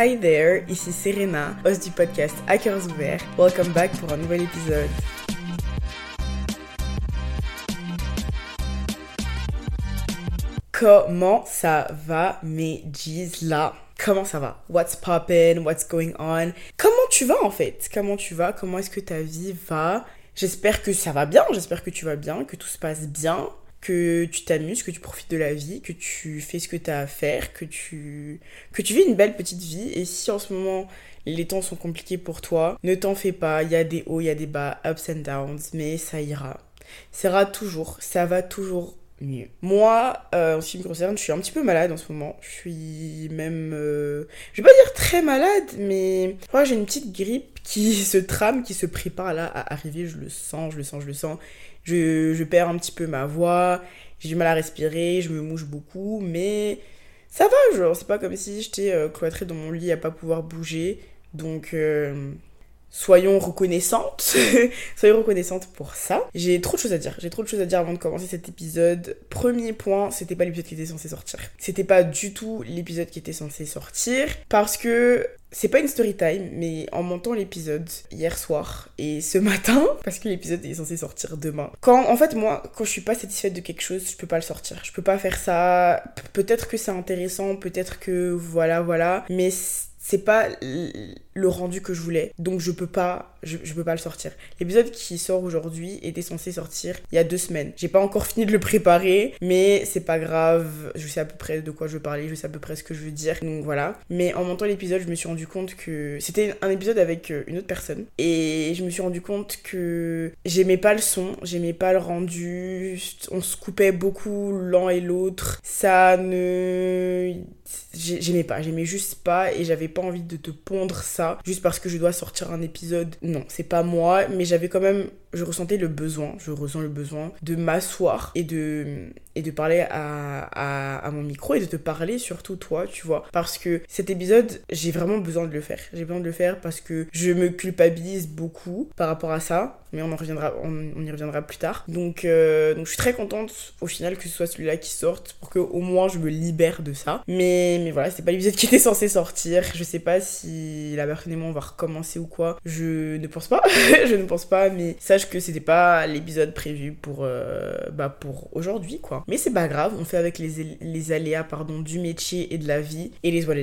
Hi there, ici Serena, host du podcast Hackers Ouverts. Welcome back pour un nouvel épisode. Comment ça va mes G's là? Comment ça va? What's poppin'? What's going on? Comment tu vas en fait? Comment tu vas? Comment est-ce que ta vie va? J'espère que ça va bien, j'espère que tu vas bien, que tout se passe bien que tu t'amuses, que tu profites de la vie, que tu fais ce que tu as à faire, que tu, que tu vis une belle petite vie. Et si en ce moment les temps sont compliqués pour toi, ne t'en fais pas, il y a des hauts, il y a des bas, ups and downs, mais ça ira. Ça ira toujours, ça va toujours mieux. Moi, euh, en ce qui me concerne, je suis un petit peu malade en ce moment. Je suis même, euh, je vais pas dire très malade, mais que j'ai une petite grippe qui se trame, qui se prépare là à arriver. Je le sens, je le sens, je le sens. Je, perds un petit peu ma voix, j'ai du mal à respirer, je me mouche beaucoup, mais ça va, genre, c'est pas comme si j'étais euh, cloîtrée dans mon lit à pas pouvoir bouger. Donc, euh, soyons reconnaissantes. soyons reconnaissantes pour ça. J'ai trop de choses à dire. J'ai trop de choses à dire avant de commencer cet épisode. Premier point, c'était pas l'épisode qui était censé sortir. C'était pas du tout l'épisode qui était censé sortir parce que c'est pas une story time, mais en montant l'épisode hier soir et ce matin, parce que l'épisode est censé sortir demain. Quand, en fait, moi, quand je suis pas satisfaite de quelque chose, je peux pas le sortir. Je peux pas faire ça. Peut-être que c'est intéressant, peut-être que voilà, voilà, mais c'est pas le rendu que je voulais. Donc je peux pas, je, peux pas le sortir. L'épisode qui sort aujourd'hui était censé sortir il y a deux semaines. J'ai pas encore fini de le préparer, mais c'est pas grave. Je sais à peu près de quoi je veux parler, je sais à peu près ce que je veux dire. Donc voilà. Mais en montant l'épisode, je me suis rendu compte que c'était un épisode avec euh, une autre personne. Et je me suis rendu compte que j'aimais pas le son, j'aimais pas le rendu. On se coupait beaucoup l'un et l'autre. Ça ne j'aimais pas, j'aimais juste pas et j'avais pas envie de te pondre ça juste parce que je dois sortir un épisode. Non, c'est pas moi, mais j'avais quand même je ressentais le besoin, je ressens le besoin de m'asseoir et de, et de parler à, à, mon micro et de te parler surtout toi, tu vois. Parce que cet épisode, j'ai vraiment besoin de le faire. J'ai besoin de le faire parce que je me culpabilise beaucoup par rapport à ça, mais on en reviendra, on, y reviendra plus tard. Donc, euh, donc je suis très contente au final que ce soit celui-là qui sorte pour que au moins je me libère de ça. Mais, mais voilà, c'est pas l'épisode qui était censé sortir. Je sais pas si la personne et on va recommencer ou quoi. Je ne pense pas. je ne pense pas, mais ça que c'était pas l'épisode prévu pour, euh, bah pour aujourd'hui, quoi. Mais c'est pas grave, on fait avec les, les, aléas pardon, du métier et de la vie et les what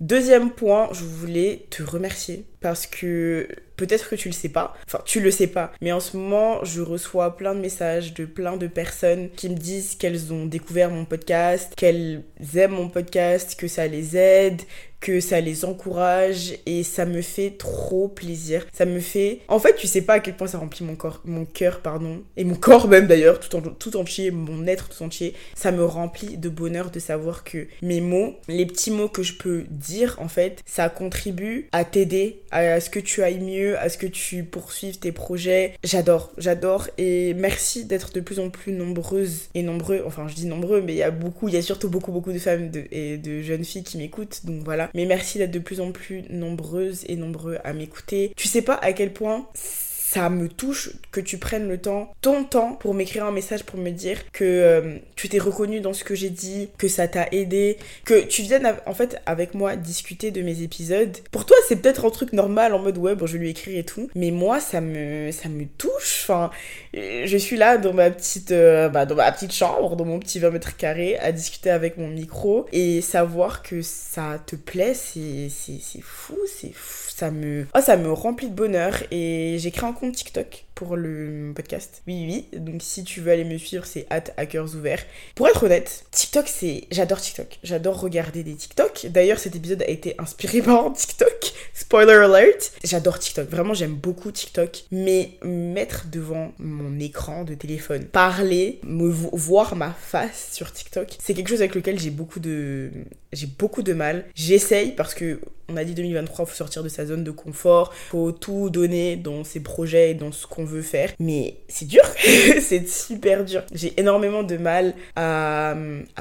Deuxième point, je voulais te remercier parce que peut-être que tu le sais pas, enfin tu le sais pas, mais en ce moment je reçois plein de messages de plein de personnes qui me disent qu'elles ont découvert mon podcast, qu'elles aiment mon podcast, que ça les aide, que ça les encourage et ça me fait trop plaisir. Ça me fait... En fait, tu sais pas à quel point ça remplit mon corps, mon cœur, pardon, et mon corps même d'ailleurs, tout, en, tout entier, mon être tout entier. Ça me remplit de bonheur de savoir que mes mots, les petits mots que je peux dire, en fait, ça contribue à t'aider, à ce que tu ailles mieux, à ce que tu poursuives tes projets. J'adore, j'adore et merci d'être de plus en plus nombreuses et nombreux, enfin je dis nombreux, mais il y a beaucoup, il y a surtout beaucoup beaucoup de femmes et de jeunes filles qui m'écoutent, donc voilà. Mais merci d'être de plus en plus nombreuses et nombreux à m'écouter. Tu sais pas à quel point ça me touche que tu prennes le temps, ton temps, pour m'écrire un message pour me dire que euh, tu t'es reconnu dans ce que j'ai dit, que ça t'a aidé, que tu viennes en fait avec moi discuter de mes épisodes. Pour toi, c'est peut-être un truc normal en mode ouais, bon, je lui écris et tout, mais moi, ça me, ça me touche. Enfin, je suis là dans ma petite, euh, bah, dans ma petite chambre, dans mon petit 20 mètres carrés, à discuter avec mon micro et savoir que ça te plaît, c'est fou, c'est fou ça me, oh, ça me remplit de bonheur et créé un TikTok pour le podcast. Oui, oui, donc si tu veux aller me suivre, c'est at hackers ouverts. Pour être honnête, TikTok, c'est. J'adore TikTok. J'adore regarder des TikTok. D'ailleurs, cet épisode a été inspiré par TikTok. Spoiler alert. J'adore TikTok. Vraiment, j'aime beaucoup TikTok. Mais mettre devant mon écran de téléphone, parler, me voir ma face sur TikTok, c'est quelque chose avec lequel j'ai beaucoup de. J'ai beaucoup de mal. J'essaye parce que on a dit 2023, faut sortir de sa zone de confort, faut tout donner dans ses projets et dans ce qu'on faire. Mais c'est dur, c'est super dur. J'ai énormément de mal à,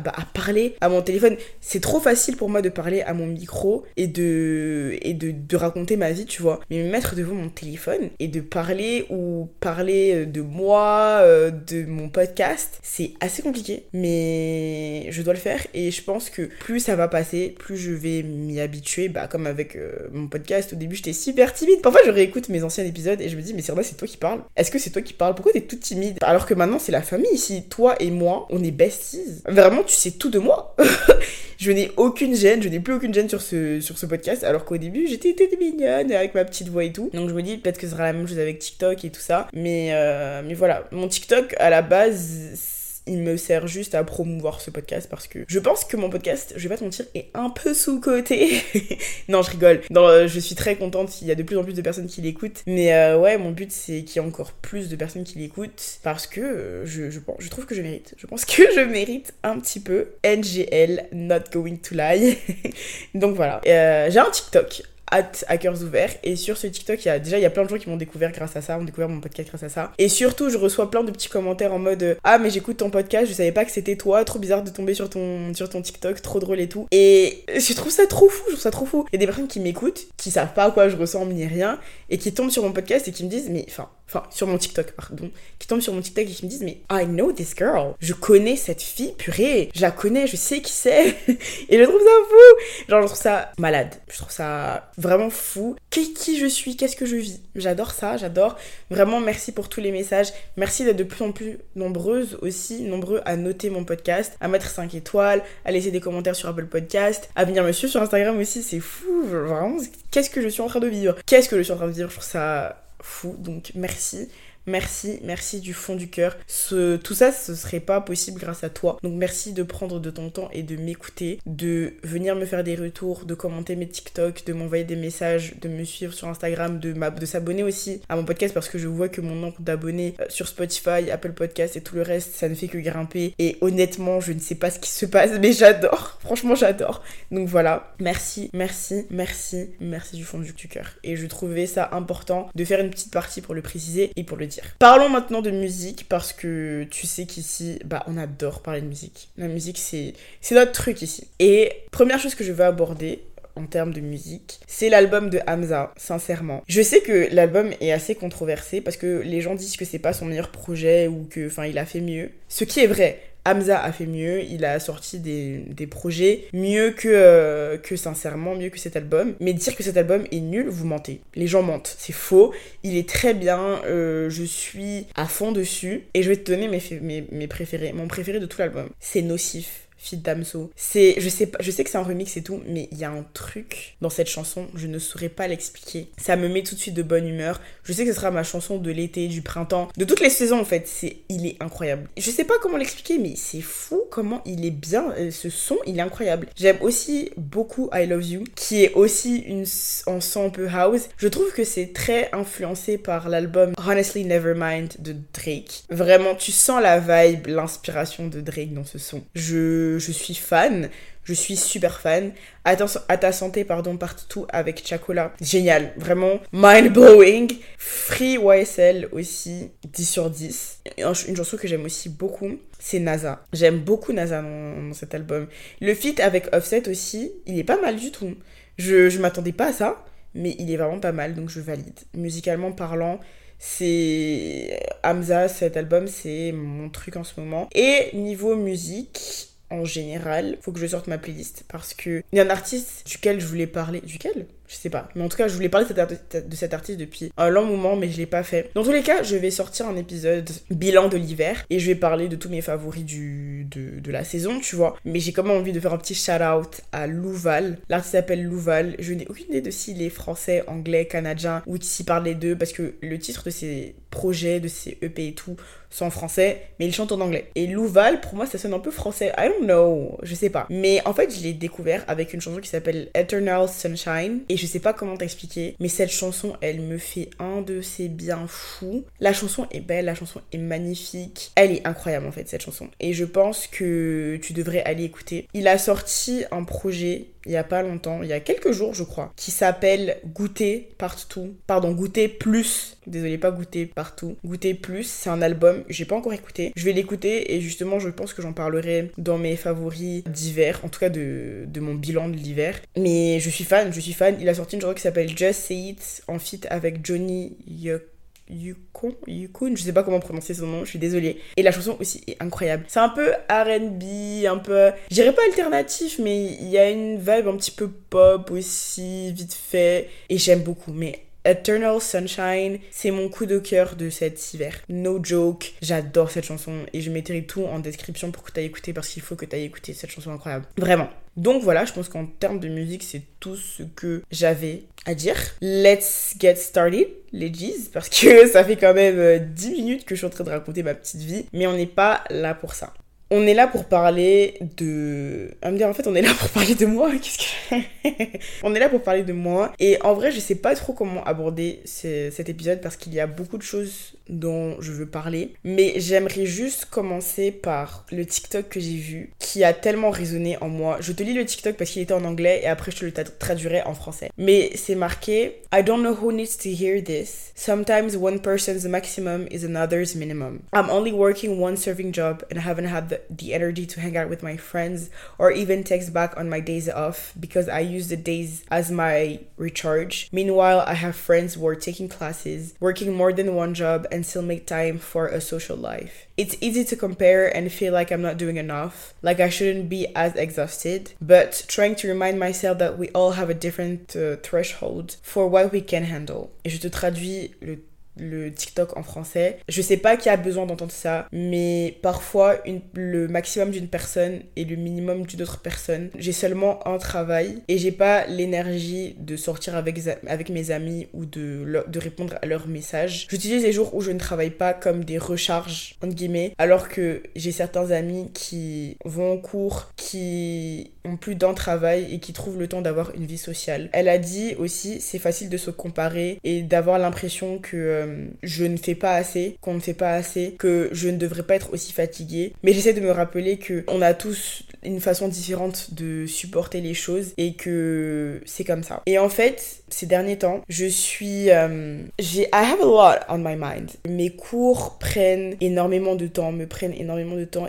bah, à, parler à mon téléphone. C'est trop facile pour moi de parler à mon micro et de, et de, raconter ma vie, tu vois. Mais me mettre devant mon téléphone et de parler ou parler de moi, euh, de mon podcast, c'est assez compliqué. Mais je dois le faire et je pense que plus ça va passer, plus je vais m'y habituer. Bah, comme avec euh, mon podcast, au début j'étais super timide. Parfois je réécoute mes anciens épisodes et je me dis, mais c'est vrai, c'est toi qui parles. Est-ce que c'est toi qui parles? Pourquoi t'es toute timide? Alors que maintenant c'est la famille ici. Toi et moi, on est besties. Vraiment, tu sais tout de moi. je n'ai aucune gêne, je n'ai plus aucune gêne sur ce, sur ce podcast. Alors qu'au début, j'étais mignonne avec ma petite voix et tout. Donc je me dis, peut-être que ce sera la même chose avec TikTok et tout ça. Mais, euh, mais voilà, mon TikTok à la base il me sert juste à promouvoir ce podcast parce que je pense que mon podcast, je vais pas te mentir, est un peu sous-côté. non, je rigole. Euh, je suis très contente, il y a de plus en plus de personnes qui l'écoutent. Mais euh, ouais, mon but c'est qu'il y ait encore plus de personnes qui l'écoutent parce que euh, je, je, je trouve que je mérite. Je pense que je mérite un petit peu. NGL, not going to lie. Donc voilà. j'ai un TikTok at Hackers Ouverts. Et sur ce TikTok, il y a, déjà, il y a plein de gens qui m'ont découvert grâce à ça, ont découvert mon podcast grâce à ça. Et surtout, je reçois plein de petits commentaires en mode Ah, mais j'écoute ton podcast, je savais pas que c'était toi, trop bizarre de tomber sur ton, sur ton TikTok, trop drôle et tout. Et je trouve ça trop fou, je trouve ça trop fou. Il y a des personnes qui m'écoutent, qui savent pas à quoi je ressemble ni rien, et qui tombent sur mon podcast et qui me disent Mais enfin, enfin sur mon TikTok pardon, qui tombent sur mon TikTok et qui me disent mais I know this girl, je connais cette fille, purée, je la connais, je sais qui c'est, et je trouve ça fou, genre je trouve ça malade, je trouve ça vraiment fou, qui, qui je suis, qu'est-ce que je vis, j'adore ça, j'adore, vraiment merci pour tous les messages, merci d'être de plus en plus nombreuses aussi, nombreux à noter mon podcast, à mettre 5 étoiles, à laisser des commentaires sur Apple Podcast, à venir me suivre sur Instagram aussi, c'est fou, vraiment, qu'est-ce que je suis en train de vivre, qu'est-ce que je suis en train de vivre, je trouve ça fou. Donc merci. Merci, merci du fond du cœur. Tout ça, ce serait pas possible grâce à toi. Donc merci de prendre de ton temps et de m'écouter, de venir me faire des retours, de commenter mes TikTok, de m'envoyer des messages, de me suivre sur Instagram, de, de s'abonner aussi à mon podcast parce que je vois que mon nombre d'abonnés euh, sur Spotify, Apple Podcast et tout le reste, ça ne fait que grimper. Et honnêtement, je ne sais pas ce qui se passe, mais j'adore. Franchement, j'adore. Donc voilà. Merci, merci, merci, merci du fond du cœur. Et je trouvais ça important de faire une petite partie pour le préciser et pour le Parlons maintenant de musique parce que tu sais qu'ici, bah, on adore parler de musique. La musique, c'est, c'est notre truc ici. Et première chose que je veux aborder, en termes de musique, c'est l'album de Hamza, sincèrement. Je sais que l'album est assez controversé parce que les gens disent que c'est pas son meilleur projet ou que, enfin, il a fait mieux. Ce qui est vrai. Hamza a fait mieux, il a sorti des, projets mieux que, euh, que sincèrement, mieux que cet album. Mais dire que cet album est nul, vous mentez. Les gens mentent, c'est faux. Il est très bien, euh, je suis à fond dessus. Et je vais te donner mes, mes, mes préférés. Mon préféré de tout l'album, c'est Nocif. Fit Damso. C'est, je sais pas, je sais que c'est un remix et tout, mais il y a un truc dans cette chanson, je ne saurais pas l'expliquer. Ça me met tout de suite de bonne humeur. Je sais que ce sera ma chanson de l'été, du printemps, de toutes les saisons en fait. C'est, il est incroyable. Je sais pas comment l'expliquer, mais c'est fou comment il est bien. Euh, ce son, il est incroyable. J'aime aussi beaucoup I Love You, qui est aussi une en son un peu house. Je trouve que c'est très influencé par l'album Honestly Nevermind de Drake. Vraiment, tu sens la vibe, l'inspiration de Drake dans ce son. Je je, suis fan. Je suis super fan. À ta, santé, pardon, partout avec Chacola. Génial, vraiment mind blowing. Free YSL aussi, 10 sur 10. Une chanson que j'aime aussi beaucoup, c'est NASA. J'aime beaucoup NASA dans, cet album. Le feat avec Offset aussi, il est pas mal du tout. Je, je m'attendais pas à ça, mais il est vraiment pas mal, donc je valide. Musicalement parlant, c'est Hamza, cet album, c'est mon truc en ce moment. Et niveau musique, en général, faut que je sorte ma playlist parce que il y a un artiste duquel je voulais parler. Duquel? Je sais pas. Mais en tout cas, je voulais parler de cet, artiste depuis un long moment, mais je l'ai pas fait. Dans tous les cas, je vais sortir un épisode bilan de l'hiver et je vais parler de tous mes favoris du, de, la saison, tu vois. Mais j'ai quand même envie de faire un petit shout-out à Louval. L'artiste s'appelle Louval. Je n'ai aucune idée de s'il est français, anglais, canadien ou s'il parle les deux parce que le titre de ses projets, de ses EP et tout sont en français, mais il chante en anglais. Et Louval, pour moi, ça sonne un peu français. I don't know, je sais pas. Mais en fait, je l'ai découvert avec une chanson qui s'appelle Eternal Sunshine. Et je sais pas comment t'expliquer, mais cette chanson, elle me fait un de ses biens fous. La chanson est belle, la chanson est magnifique. Elle est incroyable en fait, cette chanson. Et je pense que tu devrais aller écouter. Il a sorti un projet il y a pas longtemps, il y a quelques jours je crois, qui s'appelle Goûter partout. Pardon, Goûter plus. Désolé, pas Goûter partout. Goûter plus, c'est un album, j'ai pas encore écouté. Je vais l'écouter et justement je pense que j'en parlerai dans mes favoris d'hiver, en tout cas de, de mon bilan de l'hiver. Mais je suis fan, je suis fan. Il a sorti une chanson qui s'appelle Just Say It en feat avec Johnny Yuck Yukon, Yukon, je sais pas comment prononcer son nom, je suis désolée. Et la chanson aussi est incroyable. C'est un peu RB, un peu. Je dirais pas alternatif, mais il y a une vibe un petit peu pop aussi, vite fait. Et j'aime beaucoup. Mais Eternal Sunshine, c'est mon coup de cœur de cet hiver. No joke, j'adore cette chanson et je mettrai tout en description pour que tu ailles écouter parce qu'il faut que tu ailles écouter cette chanson incroyable. Vraiment. Donc voilà, je pense qu'en termes de musique, c'est tout ce que j'avais à dire. Let's get started, les G's, parce que ça fait quand même 10 euh, minutes que je suis en train de raconter ma petite vie, mais on n'est pas là pour ça. On est là pour parler de. À me dire, en fait, on est là pour parler de moi. Qu'est-ce que. on est là pour parler de moi. Et en vrai, je sais pas trop comment aborder cet épisode parce qu'il y a beaucoup de choses dont je veux parler. Mais j'aimerais juste commencer par le TikTok que j'ai vu qui a tellement résonné en moi. Je te lis le TikTok parce qu'il était en anglais et après je te le traduirai en français. Mais c'est marqué I don't know who needs to hear this. Sometimes one person's maximum is another's minimum. I'm only working one serving job and haven't had the the, energy to hang out with my friends or even text back on my days off because I use the days as my recharge. Meanwhile, I have friends who are taking classes, working more than one job, and still make time for a social life. It's easy to compare and feel like I'm not doing enough, like I shouldn't be as exhausted, but trying to remind myself that we all have a different uh, threshold for what we can handle. Et je te traduis le le TikTok en français. Je sais pas qui a besoin d'entendre ça, mais parfois le maximum d'une personne et le minimum d'une autre personne. J'ai seulement un travail et j'ai pas l'énergie de sortir avec, mes amis ou de, de répondre à leurs messages. J'utilise les jours où je ne travaille pas comme des recharges, entre guillemets, alors que j'ai certains amis qui vont en cours, qui ont plus d'un travail et qui trouvent le temps d'avoir une vie sociale. Elle a dit aussi, c'est facile de se comparer et d'avoir l'impression que euh, je ne fais pas assez, qu'on ne fait pas assez, que je ne devrais pas être aussi fatiguée. Mais j'essaie de me rappeler que on a tous une façon différente de supporter les choses et que c'est comme ça. Et en fait, ces derniers temps, je suis euh, j'ai I have a lot on my mind. Mes cours prennent énormément de temps, me prennent énormément de temps,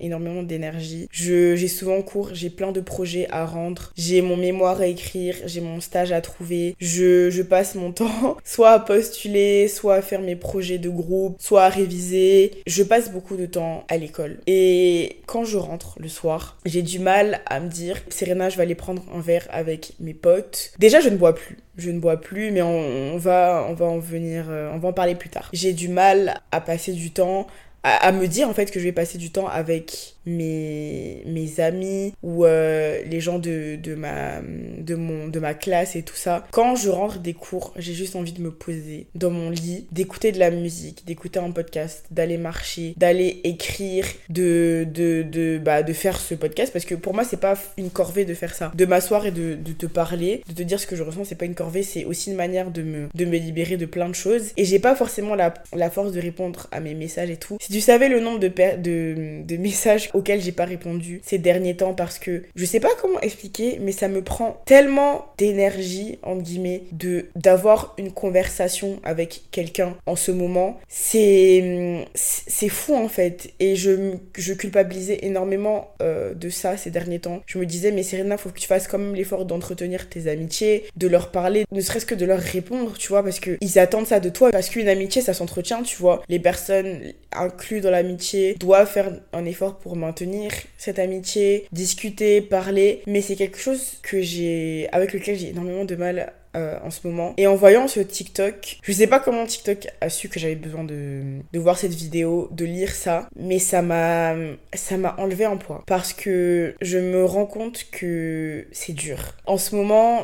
énormément d'énergie. Je j'ai souvent cours, j'ai plein de projets à rendre, j'ai mon mémoire à écrire, j'ai mon stage à trouver. Je je passe mon temps soit à postuler, à faire mes projets de groupe, soit à réviser. Je passe beaucoup de temps à l'école. Et quand je rentre le soir, j'ai du mal à me dire, Serena, je vais aller prendre un verre avec mes potes. Déjà, je ne bois plus. Je ne bois plus, mais on, va, on va en venir, euh, on va en parler plus tard. J'ai du mal à passer du temps à, me dire en fait que je vais passer du temps avec mes, amis ou euh, les gens de, de, ma, de, mon, de ma classe et tout ça. Quand je rentre des cours, j'ai juste envie de me poser dans mon lit, d'écouter de la musique, d'écouter un podcast, d'aller marcher, d'aller écrire, de, de, de, bah, de faire ce podcast parce que pour moi, c'est pas une corvée de faire ça. De m'asseoir et de, de te parler, de te dire ce que je ressens, c'est pas une corvée, c'est aussi une manière de me, de me libérer de plein de choses. Et j'ai pas forcément la, la force de répondre à mes messages et tout. Si tu savais le nombre de, de, de messages auxquels j'ai pas répondu ces derniers temps parce que je sais pas comment expliquer, mais ça me prend tellement d'énergie, entre guillemets, de d'avoir une conversation avec quelqu'un en ce moment. C'est c'est fou en fait. Et je, je culpabilisais énormément euh, de ça ces derniers temps. Je me disais, mais Serena, faut que tu fasses quand même l'effort d'entretenir tes amitiés, de leur parler, ne serait-ce que de leur répondre, tu vois, parce qu'ils attendent ça de toi. Parce qu'une amitié, ça s'entretient, tu vois. Les personnes incluses dans l'amitié doivent faire un effort pour maintenir cette amitié, discuter, parler, mais c'est quelque chose que j'ai avec lequel j'ai énormément de mal euh, en ce moment. Et en voyant ce TikTok, je sais pas comment TikTok a su que j'avais besoin de, de, voir cette vidéo, de lire ça, mais ça m'a ça m'a enlevé un poids parce que je me rends compte que c'est dur. En ce moment,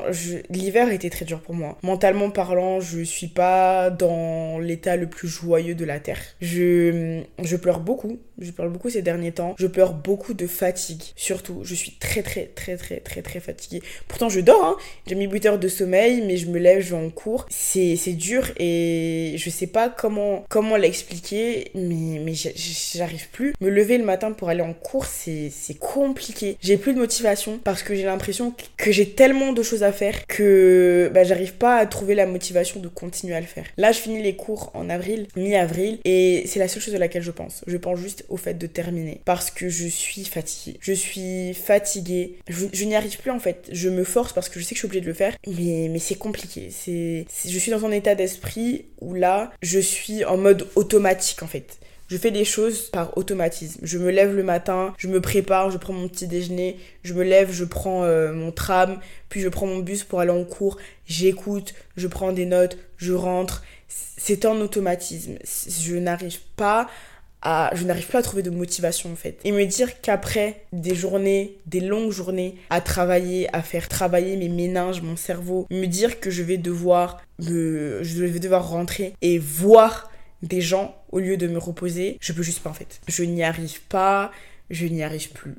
l'hiver était très dur pour moi. Mentalement parlant, je suis pas dans l'état le plus joyeux de la terre. Je je pleure beaucoup Je pleure beaucoup ces derniers temps. Je pleure beaucoup de fatigue. Surtout, je suis très très très très très très fatiguée. Pourtant, je dors, hein. J'ai mis 8 heures de sommeil, mais je me lève, je vais en cours. C'est dur et je sais pas comment, comment l'expliquer, mais, mais j'arrive plus. Me lever le matin pour aller en cours, c'est compliqué. J'ai plus de motivation parce que j'ai l'impression que j'ai tellement de choses à faire que bah, j'arrive pas à trouver la motivation de continuer à le faire. Là, je finis les cours en avril, mi-avril, et c'est la seule chose à laquelle je pense. Je pense juste au fait de terminer parce que je suis fatiguée. Je suis fatiguée. Je, n'y arrive plus en fait. Je me force parce que je sais que je suis obligée de le faire, mais, mais c'est compliqué. C'est, je suis dans un état d'esprit où là, je suis en mode automatique en fait. Je fais des choses par automatisme. Je me lève le matin, je me prépare, je prends mon petit déjeuner, je me lève, je prends euh, mon tram, puis je prends mon bus pour aller en cours, j'écoute, je prends des notes, je rentre. C'est un automatisme. Je n'arrive pas je n'arrive pas à trouver de motivation en fait. Et me dire qu'après des journées, des longues journées à travailler, à faire travailler mes méninges, mon cerveau, me dire que je vais devoir me, je vais devoir rentrer et voir des gens au lieu de me reposer, je peux juste pas en fait. Je n'y arrive pas, je n'y arrive plus.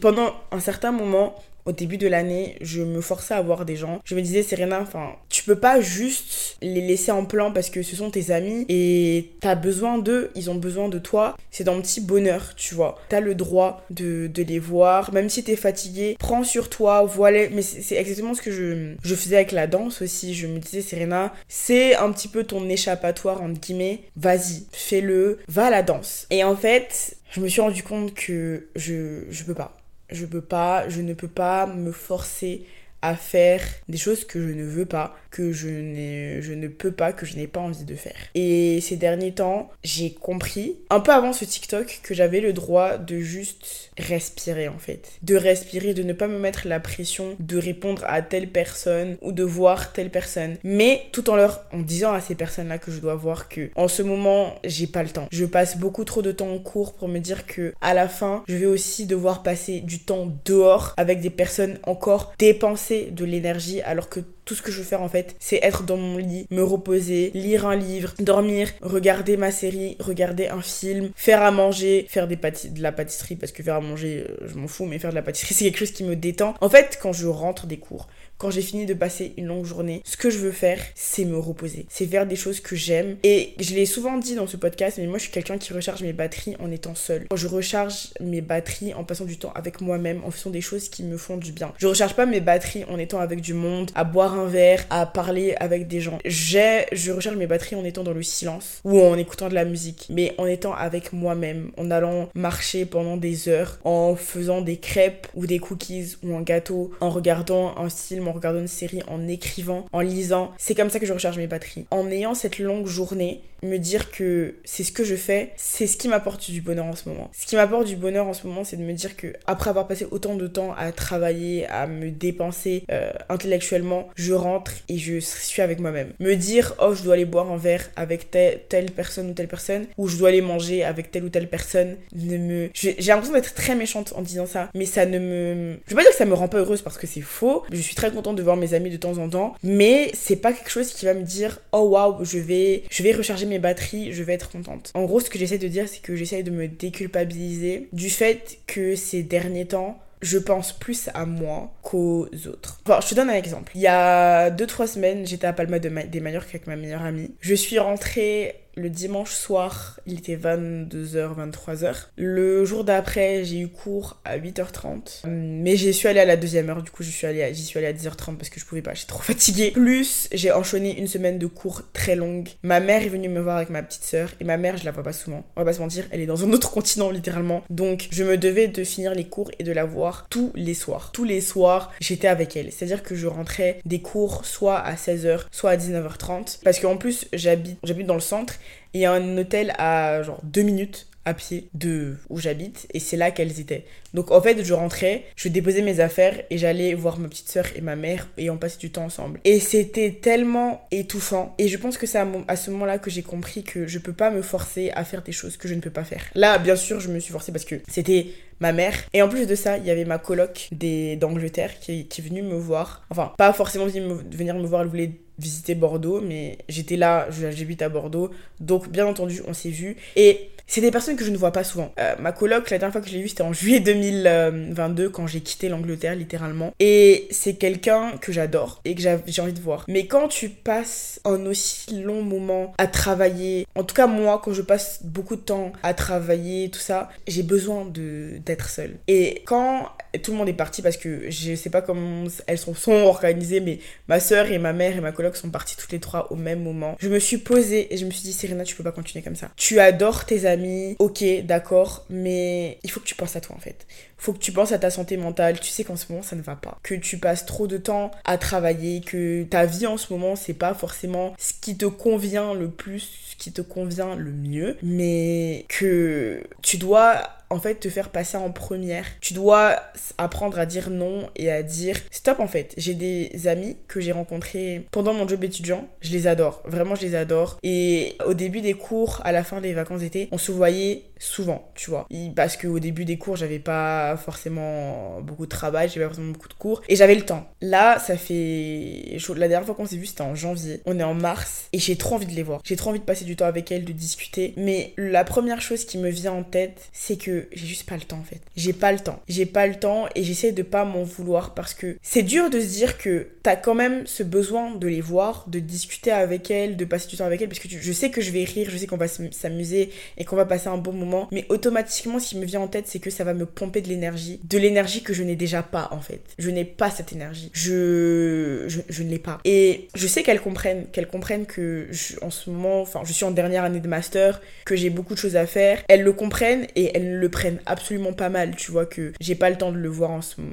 Pendant un certain moment, au début de l'année, je me forçais à voir des gens. Je me disais, Serena, enfin, tu peux pas juste les laisser en plan parce que ce sont tes amis et t'as besoin d'eux, ils ont besoin de toi. C'est dans petit bonheur, tu vois. T'as le droit de, les voir, même si t'es fatigué, prends sur toi, voilà. Mais c'est exactement ce que je, faisais avec la danse aussi. Je me disais, Serena, c'est un petit peu ton échappatoire, entre guillemets. Vas-y, fais-le, va à la danse. Et en fait, je me suis rendu compte que je, je peux pas je peux pas, je ne peux pas me forcer à faire des choses que je ne veux pas, que je, je ne peux pas, que je n'ai pas envie de faire. Et ces derniers temps, j'ai compris, un peu avant ce TikTok, que j'avais le droit de juste respirer en fait. De respirer, de ne pas me mettre la pression de répondre à telle personne ou de voir telle personne. Mais tout en leur en disant à ces personnes-là que je dois voir que en ce moment, j'ai pas le temps. Je passe beaucoup trop de temps en cours pour me dire que à la fin, je vais aussi devoir passer du temps dehors avec des personnes encore dépensées de l'énergie alors que tout ce que je veux faire en fait, c'est être dans mon lit, me reposer, lire un livre, dormir, regarder ma série, regarder un film, faire à manger, faire des de la pâtisserie parce que faire à manger, euh, je m'en fous, mais faire de la pâtisserie c'est quelque chose qui me détend. En fait, quand je rentre des cours, quand j'ai fini de passer une longue journée, ce que je veux faire, c'est me reposer. C'est faire des choses que j'aime. Et je l'ai souvent dit dans ce podcast, mais moi je suis quelqu'un qui recharge mes batteries en étant seul. Je recharge mes batteries en passant du temps avec moi-même, en faisant des choses qui me font du bien. Je recharge pas mes batteries en étant avec du monde, à boire un verre, à parler avec des gens. J'ai, je recharge mes batteries en étant dans le silence ou en écoutant de la musique, mais en étant avec moi-même, en allant marcher pendant des heures, en faisant des crêpes ou des cookies ou un gâteau, en regardant un film en regardant une série, en écrivant, en lisant. C'est comme ça que je recharge mes batteries. En ayant cette longue journée, me dire que c'est ce que je fais, c'est ce qui m'apporte du bonheur en ce moment. Ce qui m'apporte du bonheur en ce moment, c'est de me dire que après avoir passé autant de temps à travailler, à me dépenser euh, intellectuellement, je rentre et je suis avec moi-même. Me dire oh je dois aller boire un verre avec telle, personne ou telle personne, ou je dois aller manger avec telle ou telle personne, ne me, j'ai l'impression d'être très méchante en disant ça, mais ça ne me, je veux pas dire que ça me rend pas heureuse parce que c'est faux. Je suis très contente de voir mes amis de temps en temps, mais c'est pas quelque chose qui va me dire oh waouh je vais, je vais recharger mes batteries, je vais être contente. En gros, ce que j'essaie de dire, c'est que j'essaie de me déculpabiliser du fait que ces derniers temps, je pense plus à moi qu'aux autres. Bon, je te donne un exemple. Il y a 2-3 semaines, j'étais à Palma de des Mallorca avec ma meilleure amie. Je suis rentrée le dimanche soir, il était 22h, 23h. Le jour d'après, j'ai eu cours à 8h30. Mais j'y suis allée à la deuxième heure, du coup, j'y suis allée à, suis à 10h30 parce que je pouvais pas, j'étais trop fatiguée. Plus, j'ai enchaîné une semaine de cours très longue. Ma mère est venue me voir avec ma petite sœur et ma mère, je la vois pas souvent. On va pas se mentir, elle est dans un autre continent littéralement. Donc, je me devais de finir les cours et de la voir tous les soirs. Tous les soirs, j'étais avec elle. C'est-à-dire que je rentrais des cours soit à 16h, soit à 19h30 parce qu'en plus, j'habite dans le centre il y a un hôtel à genre deux minutes à pied de où j'habite et c'est là qu'elles étaient. Donc en fait, je rentrais, je déposais mes affaires et j'allais voir ma petite soeur et ma mère et on passait du temps ensemble. Et c'était tellement étouffant. Et je pense que c'est à, ce moment-là que j'ai compris que je peux pas me forcer à faire des choses que je ne peux pas faire. Là, bien sûr, je me suis forcée parce que c'était ma mère. Et en plus de ça, il y avait ma coloc d'Angleterre qui, qui est venue me voir. Enfin, pas forcément venir me voir, elle voulait visiter Bordeaux, mais j'étais là, j'habite à Bordeaux. Donc, bien entendu, on s'est vu. Et c'est des personnes que je ne vois pas souvent. Euh, ma coloc, la dernière fois que je l'ai vue, c'était en juillet 2022, quand j'ai quitté l'Angleterre, littéralement. Et c'est quelqu'un que j'adore et que j'ai envie de voir. Mais quand tu passes un aussi long moment à travailler, en tout cas moi, quand je passe beaucoup de temps à travailler, tout ça, j'ai besoin d'être seule. Et quand tout le monde est parti parce que je sais pas comment elles sont, organisées, mais ma soeur et ma mère et ma coloc sont partis toutes les trois au même moment. Je me suis posée et je me suis dit, Serena, tu peux pas continuer comme ça. Tu adores tes amis ok, d'accord, mais il faut que tu penses à toi en fait. Faut que tu penses à ta santé mentale. Tu sais qu'en ce moment ça ne va pas. Que tu passes trop de temps à travailler, que ta vie en ce moment c'est pas forcément ce qui te convient le plus, ce qui te convient le mieux, mais que tu dois en fait te faire passer en première. Tu dois apprendre à dire non et à dire stop en fait. J'ai des amis que j'ai rencontrés pendant mon job étudiant, je les adore, vraiment je les adore. Et au début des cours, à la fin des vacances d'été, on se voyait souvent, tu vois. Parce qu'au début des cours, j'avais pas forcément beaucoup de travail, j'avais pas forcément beaucoup de cours et j'avais le temps. Là, ça fait. La dernière fois qu'on s'est vu, c'était en janvier. On est en mars et j'ai trop envie de les voir. J'ai trop envie de passer du temps avec elles, de discuter. Mais la première chose qui me vient en tête, c'est que j'ai juste pas le temps en fait. J'ai pas le temps. J'ai pas le temps et j'essaie de pas m'en vouloir parce que c'est dur de se dire que t'as quand même ce besoin de les voir, de discuter avec elles, de passer du temps avec elles parce que je sais que je vais rire, je sais qu'on va s'amuser et qu'on va passer un bon moment mais automatiquement, ce qui me vient en tête, c'est que ça va me pomper de l'énergie, de l'énergie que je n'ai déjà pas en fait. Je n'ai pas cette énergie. Je, je, ne l'ai pas. Et je sais qu'elles comprennent, qu'elles comprennent que en ce moment, enfin, je suis en dernière année de master, que j'ai beaucoup de choses à faire. Elles le comprennent et elles le prennent absolument pas mal. Tu vois que j'ai pas le temps de le voir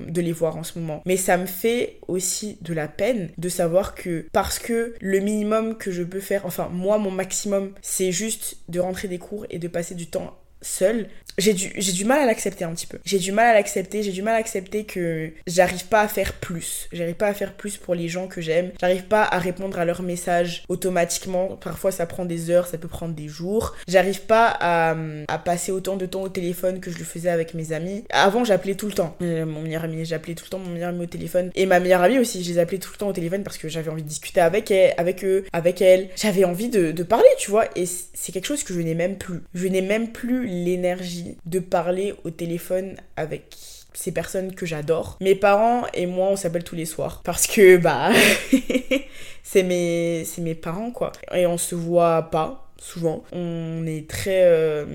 de les voir en ce moment. Mais ça me fait aussi de la peine de savoir que parce que le minimum que je peux faire, enfin moi mon maximum, c'est juste de rentrer des cours et de passer du temps seule, j'ai du, du mal à l'accepter un petit peu. J'ai du mal à l'accepter, j'ai du mal à accepter que j'arrive pas à faire plus. J'arrive pas à faire plus pour les gens que j'aime. J'arrive pas à répondre à leurs messages automatiquement. Parfois ça prend des heures, ça peut prendre des jours. J'arrive pas à, à passer autant de temps au téléphone que je le faisais avec mes amis. Avant j'appelais tout le temps. Euh, mon meilleur ami, j'appelais tout le temps mon meilleur ami au téléphone. Et ma meilleure amie aussi, je les appelais tout le temps au téléphone parce que j'avais envie de discuter avec elle, avec eux, avec elle. J'avais envie de, de parler, tu vois. Et c'est quelque chose que je n'ai même plus. Je n'ai même plus l'énergie de parler au téléphone avec ces personnes que j'adore. Mes parents et moi, on s'appelle tous les soirs. Parce que, bah, c'est mes, mes parents, quoi. Et on se voit pas souvent. On est très... Euh,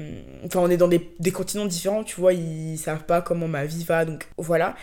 enfin, on est dans des, des continents différents, tu vois, ils savent pas comment ma vie va, donc voilà.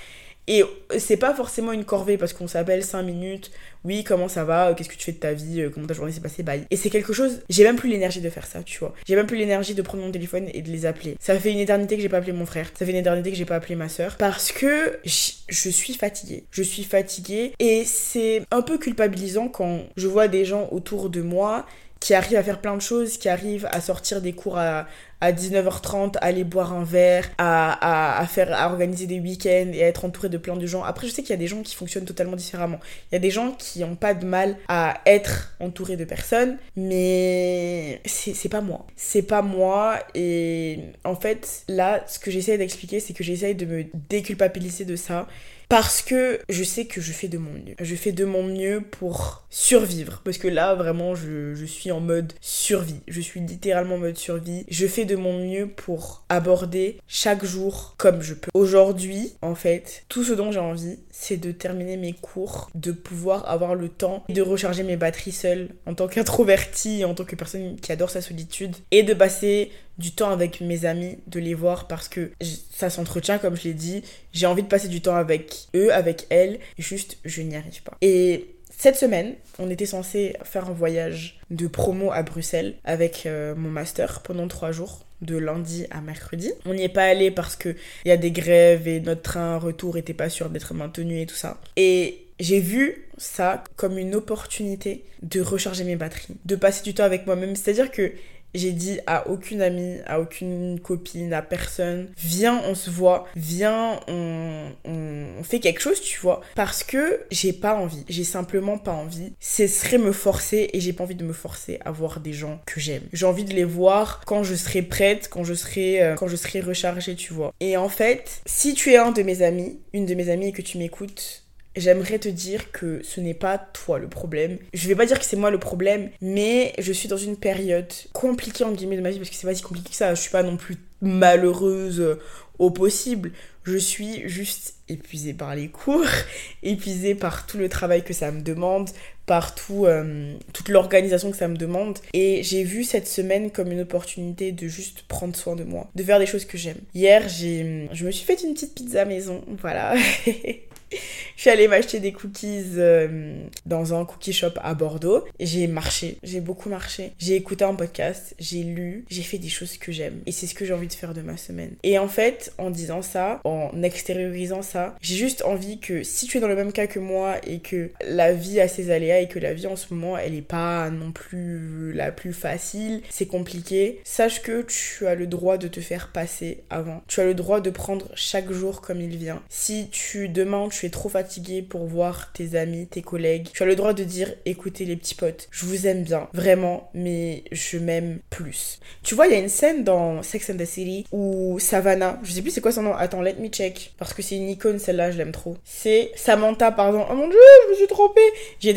Et c'est pas forcément une corvée parce qu'on s'appelle 5 minutes. Oui, comment ça va? Qu'est-ce que tu fais de ta vie? Comment ta journée s'est passée? Bye. Et c'est quelque chose. J'ai même plus l'énergie de faire ça, tu vois. J'ai même plus l'énergie de prendre mon téléphone et de les appeler. Ça fait une éternité que j'ai pas appelé mon frère. Ça fait une éternité que j'ai pas appelé ma soeur. Parce que je suis fatiguée. Je suis fatiguée. Et c'est un peu culpabilisant quand je vois des gens autour de moi qui arrivent à faire plein de choses, qui arrivent à sortir des cours à, à 19h30, aller boire un verre, à, à, faire, à organiser des week-ends et à être entouré de plein de gens. Après, je sais qu'il y a des gens qui fonctionnent totalement différemment. Il y a des gens qui n'ont pas de mal à être entourés de personnes, mais c'est pas moi. C'est pas moi. Et en fait, là, ce que j'essaie d'expliquer, c'est que j'essaie de me déculpabiliser de ça parce que je sais que je fais de mon mieux. Je fais de mon mieux pour survivre. Parce que là, vraiment, je, suis en mode survie. Je suis littéralement en mode survie. Je fais de mon mieux pour aborder chaque jour comme je peux. Aujourd'hui, en fait, tout ce dont j'ai envie, c'est de terminer mes cours, de pouvoir avoir le temps de recharger mes batteries seule en tant qu'introvertie, en tant que personne qui adore sa solitude, et de passer du temps avec mes amis, de les voir parce que ça s'entretient comme je l'ai dit. J'ai envie de passer du temps avec eux, avec elles, juste je n'y arrive pas. Et cette semaine, on était censé faire un voyage de promo à Bruxelles avec euh, mon master pendant trois jours de lundi à mercredi. On n'y est pas allé parce que il y a des grèves et notre train retour était pas sûr d'être maintenu et tout ça. Et j'ai vu ça comme une opportunité de recharger mes batteries, de passer du temps avec moi-même. C'est-à-dire que j'ai dit à aucune amie, à aucune copine, à personne, viens, on se voit, viens, on, on, fait quelque chose, tu vois. Parce que j'ai pas envie, j'ai simplement pas envie. Ce serait me forcer et j'ai pas envie de me forcer à voir des gens que j'aime. J'ai envie de les voir quand je serai prête, quand je serai, euh, quand je serai rechargée, tu vois. Et en fait, si tu es un de mes amis, une de mes amies et que tu m'écoutes, j'aimerais te dire que ce n'est pas toi le problème. Je vais pas dire que c'est moi le problème, mais je suis dans une période compliquée en guillemets de ma vie parce que c'est pas si compliqué que ça. Je suis pas non plus malheureuse au possible. Je suis juste épuisée par les cours, épuisée par tout le travail que ça me demande, par euh, toute l'organisation que ça me demande. Et j'ai vu cette semaine comme une opportunité de juste prendre soin de moi, de faire des choses que j'aime. Hier, j'ai, je me suis fait une petite pizza maison, voilà. je suis allée m'acheter des cookies euh, dans un cookie shop à Bordeaux. J'ai marché, j'ai beaucoup marché. J'ai écouté un podcast, j'ai lu, j'ai fait des choses que j'aime. Et c'est ce que j'ai envie de faire de ma semaine. Et en fait, en disant ça, en extériorisant ça, j'ai juste envie que si tu es dans le même cas que moi et que la vie a ses aléas et que la vie en ce moment, elle est pas non plus la plus facile, c'est compliqué, sache que tu as le droit de te faire passer avant. Tu as le droit de prendre chaque jour comme il vient. Si tu demain tu es trop fatigué pour voir tes amis, tes collègues, tu as le droit de dire écoutez les petits potes, je vous aime bien, vraiment, mais je m'aime plus. Tu vois, il y a une scène dans Sex and the City où Savannah, je sais plus c'est quoi son nom, attends, let me check, parce que c'est une icône celle-là, je l'aime trop. C'est Samantha, pardon, oh mon dieu, je me suis trompée.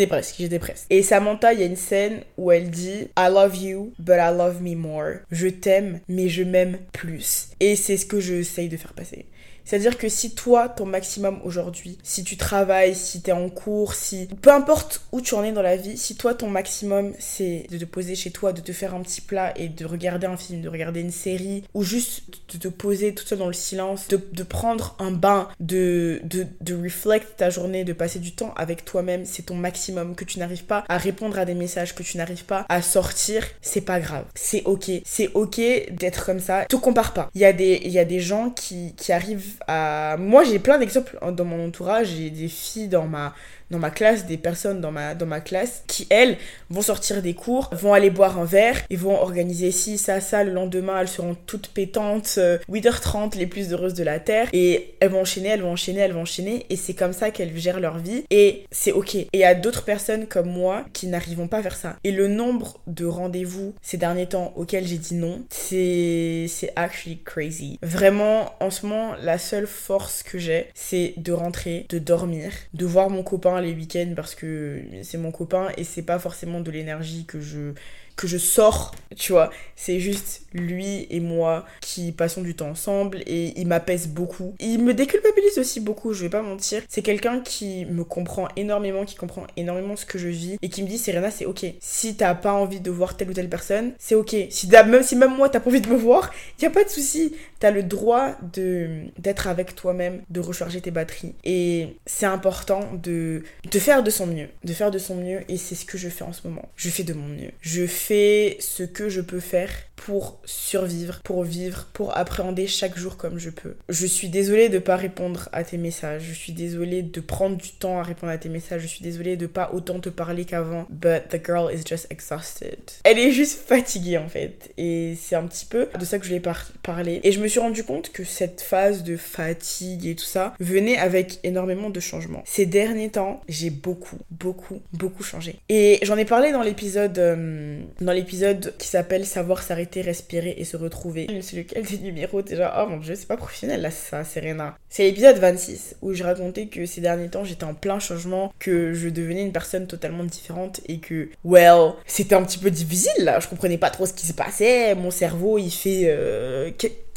Presque, j'y étais presque. Et Samantha, il y a une scène où elle dit I love you, but I love me more. Je t'aime, mais je m'aime plus. Et c'est ce que j'essaye de faire passer. C'est-à-dire que si toi, ton maximum aujourd'hui, si tu travailles, si tu es en cours, si... Peu importe où tu en es dans la vie, si toi, ton maximum, c'est de te poser chez toi, de te faire un petit plat et de regarder un film, de regarder une série, ou juste de te poser tout seul dans le silence, de, prendre un bain, de, de, de reflect ta journée, de passer du temps avec toi-même, c'est ton maximum. Que tu n'arrives pas à répondre à des messages, que tu n'arrives pas à sortir, c'est pas grave. C'est ok. C'est ok d'être comme ça. Te compare pas. Il y, a des, y a des gens qui, qui arrivent moi, j'ai plein d'exemples dans mon entourage. J'ai des filles dans ma dans ma classe, des personnes dans ma, dans ma classe qui, elles, vont sortir des cours, vont aller boire un verre, et vont organiser ci, ça, ça. Le lendemain, elles seront toutes pétantes, 8h30, euh, les plus heureuses de la Terre. Et elles vont enchaîner, elles vont enchaîner, elles vont enchaîner. Et c'est comme ça qu'elles gèrent leur vie. Et c'est ok. Et il y a d'autres personnes comme moi qui n'arrivent pas à faire ça. Et le nombre de rendez-vous ces derniers temps auxquels j'ai dit non, c'est actually crazy. Vraiment, en ce moment, la seule force que j'ai, c'est de rentrer, de dormir, de voir mon copain les week-ends parce que c'est mon copain et c'est pas forcément de l'énergie que je que je sors, tu vois. C'est juste lui et moi qui passons du temps ensemble et il m'apaise beaucoup. Il me déculpabilise aussi beaucoup, je vais pas mentir. C'est quelqu'un qui me comprend énormément, qui comprend énormément ce que je vis et qui me dit Serena, c'est ok. Si t'as pas envie de voir telle ou telle personne, c'est ok. Si même si même moi t'as pas envie de me voir, y a pas de souci. T'as le droit de d'être avec toi-même, de recharger tes batteries et c'est important de de faire de son mieux, de faire de son mieux et c'est ce que je fais en ce moment. Je fais de mon mieux. Je fais fais ce que je peux faire pour survivre, pour vivre, pour appréhender chaque jour comme je peux. Je suis désolée de pas répondre à tes messages, je suis désolée de prendre du temps à répondre à tes messages, je suis désolée de pas autant te parler qu'avant, but the girl is just exhausted. Elle est juste fatiguée en fait, et c'est un petit peu de ça que je voulais parler. Et je me suis rendu compte que cette phase de fatigue et tout ça venait avec énormément de changements. Ces derniers temps, j'ai beaucoup, beaucoup, beaucoup changé. Et j'en ai parlé dans l'épisode euh, dans l'épisode qui s'appelle Savoir s'arrêter, respirer et se retrouver. C'est lequel des numéros déjà? Oh mon dieu, c'est pas professionnel là, ça, Serena. C'est l'épisode 26 où je racontais que ces derniers temps j'étais en plein changement, que je devenais une personne totalement différente et que, well, c'était un petit peu difficile là. Je comprenais pas trop ce qui se passait. Mon cerveau il fait. Euh,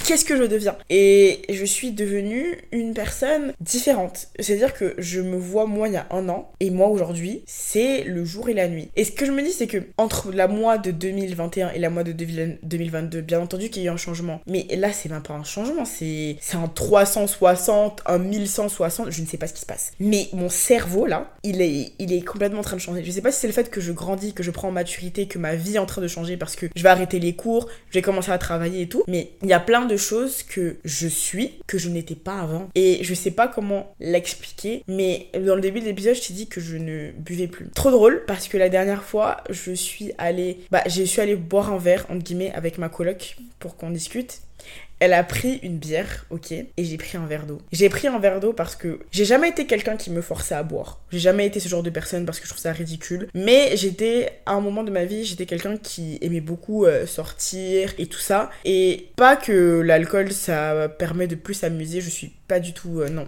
qu'est-ce que je deviens? Et je suis devenue une personne différente. C'est-à-dire que je me vois moi il y a un an et moi aujourd'hui, c'est le jour et la nuit. Et ce que je me dis, c'est que entre la mois de 2021 et la mois de 2022, bien entendu qu'il y a eu un changement. Mais là, c'est même pas un changement, c'est un 360, un 1160, je ne sais pas ce qui se passe. Mais mon cerveau là, il est, il est complètement en train de changer. Je sais pas si c'est le fait que je grandis, que je prends en maturité, que ma vie est en train de changer parce que je vais arrêter les cours, je vais commencer à travailler et tout. Mais il y a plein de de choses que je suis que je n'étais pas avant. Et je sais pas comment l'expliquer, mais dans le début de l'épisode, je t'ai dit que je ne buvais plus. Trop drôle parce que la dernière fois, je suis allée, bah, je suis allée boire un verre, entre guillemets, avec ma coloc pour qu'on discute. Elle a pris une bière, ok, et j'ai pris un verre d'eau. J'ai pris un verre d'eau parce que j'ai jamais été quelqu'un qui me forçait à boire. J'ai jamais été ce genre de personne parce que je trouve ça ridicule. Mais j'étais, à un moment de ma vie, j'étais quelqu'un qui aimait beaucoup euh, sortir et tout ça. Et pas que l'alcool, ça permet de plus s'amuser, je suis pas du tout. euh, non,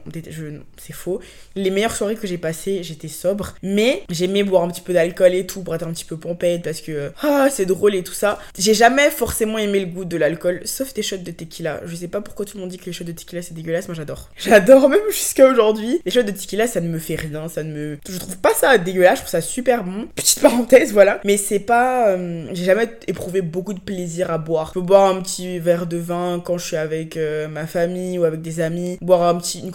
c'est faux. Les meilleures soirées que j'ai passées, j'étais sobre. Mais j'aimais boire un petit peu d'alcool et tout pour être un petit peu pompette parce que ah, c'est drôle et tout ça. J'ai jamais forcément aimé le goût de l'alcool, sauf des shots de tequila. Je sais pas pourquoi tout le monde dit que les shots de tequila c'est dégueulasse, moi j'adore. J'adore même jusqu'à aujourd'hui. Les shots de tequila ça ne me fait rien, ça ne me. Je trouve pas ça dégueulasse, je trouve ça super bon. Petite parenthèse, voilà. Mais c'est pas. euh, J'ai jamais éprouvé beaucoup de plaisir à boire. Je peux boire un petit verre de vin quand je suis avec euh, ma famille ou avec des amis, boire une,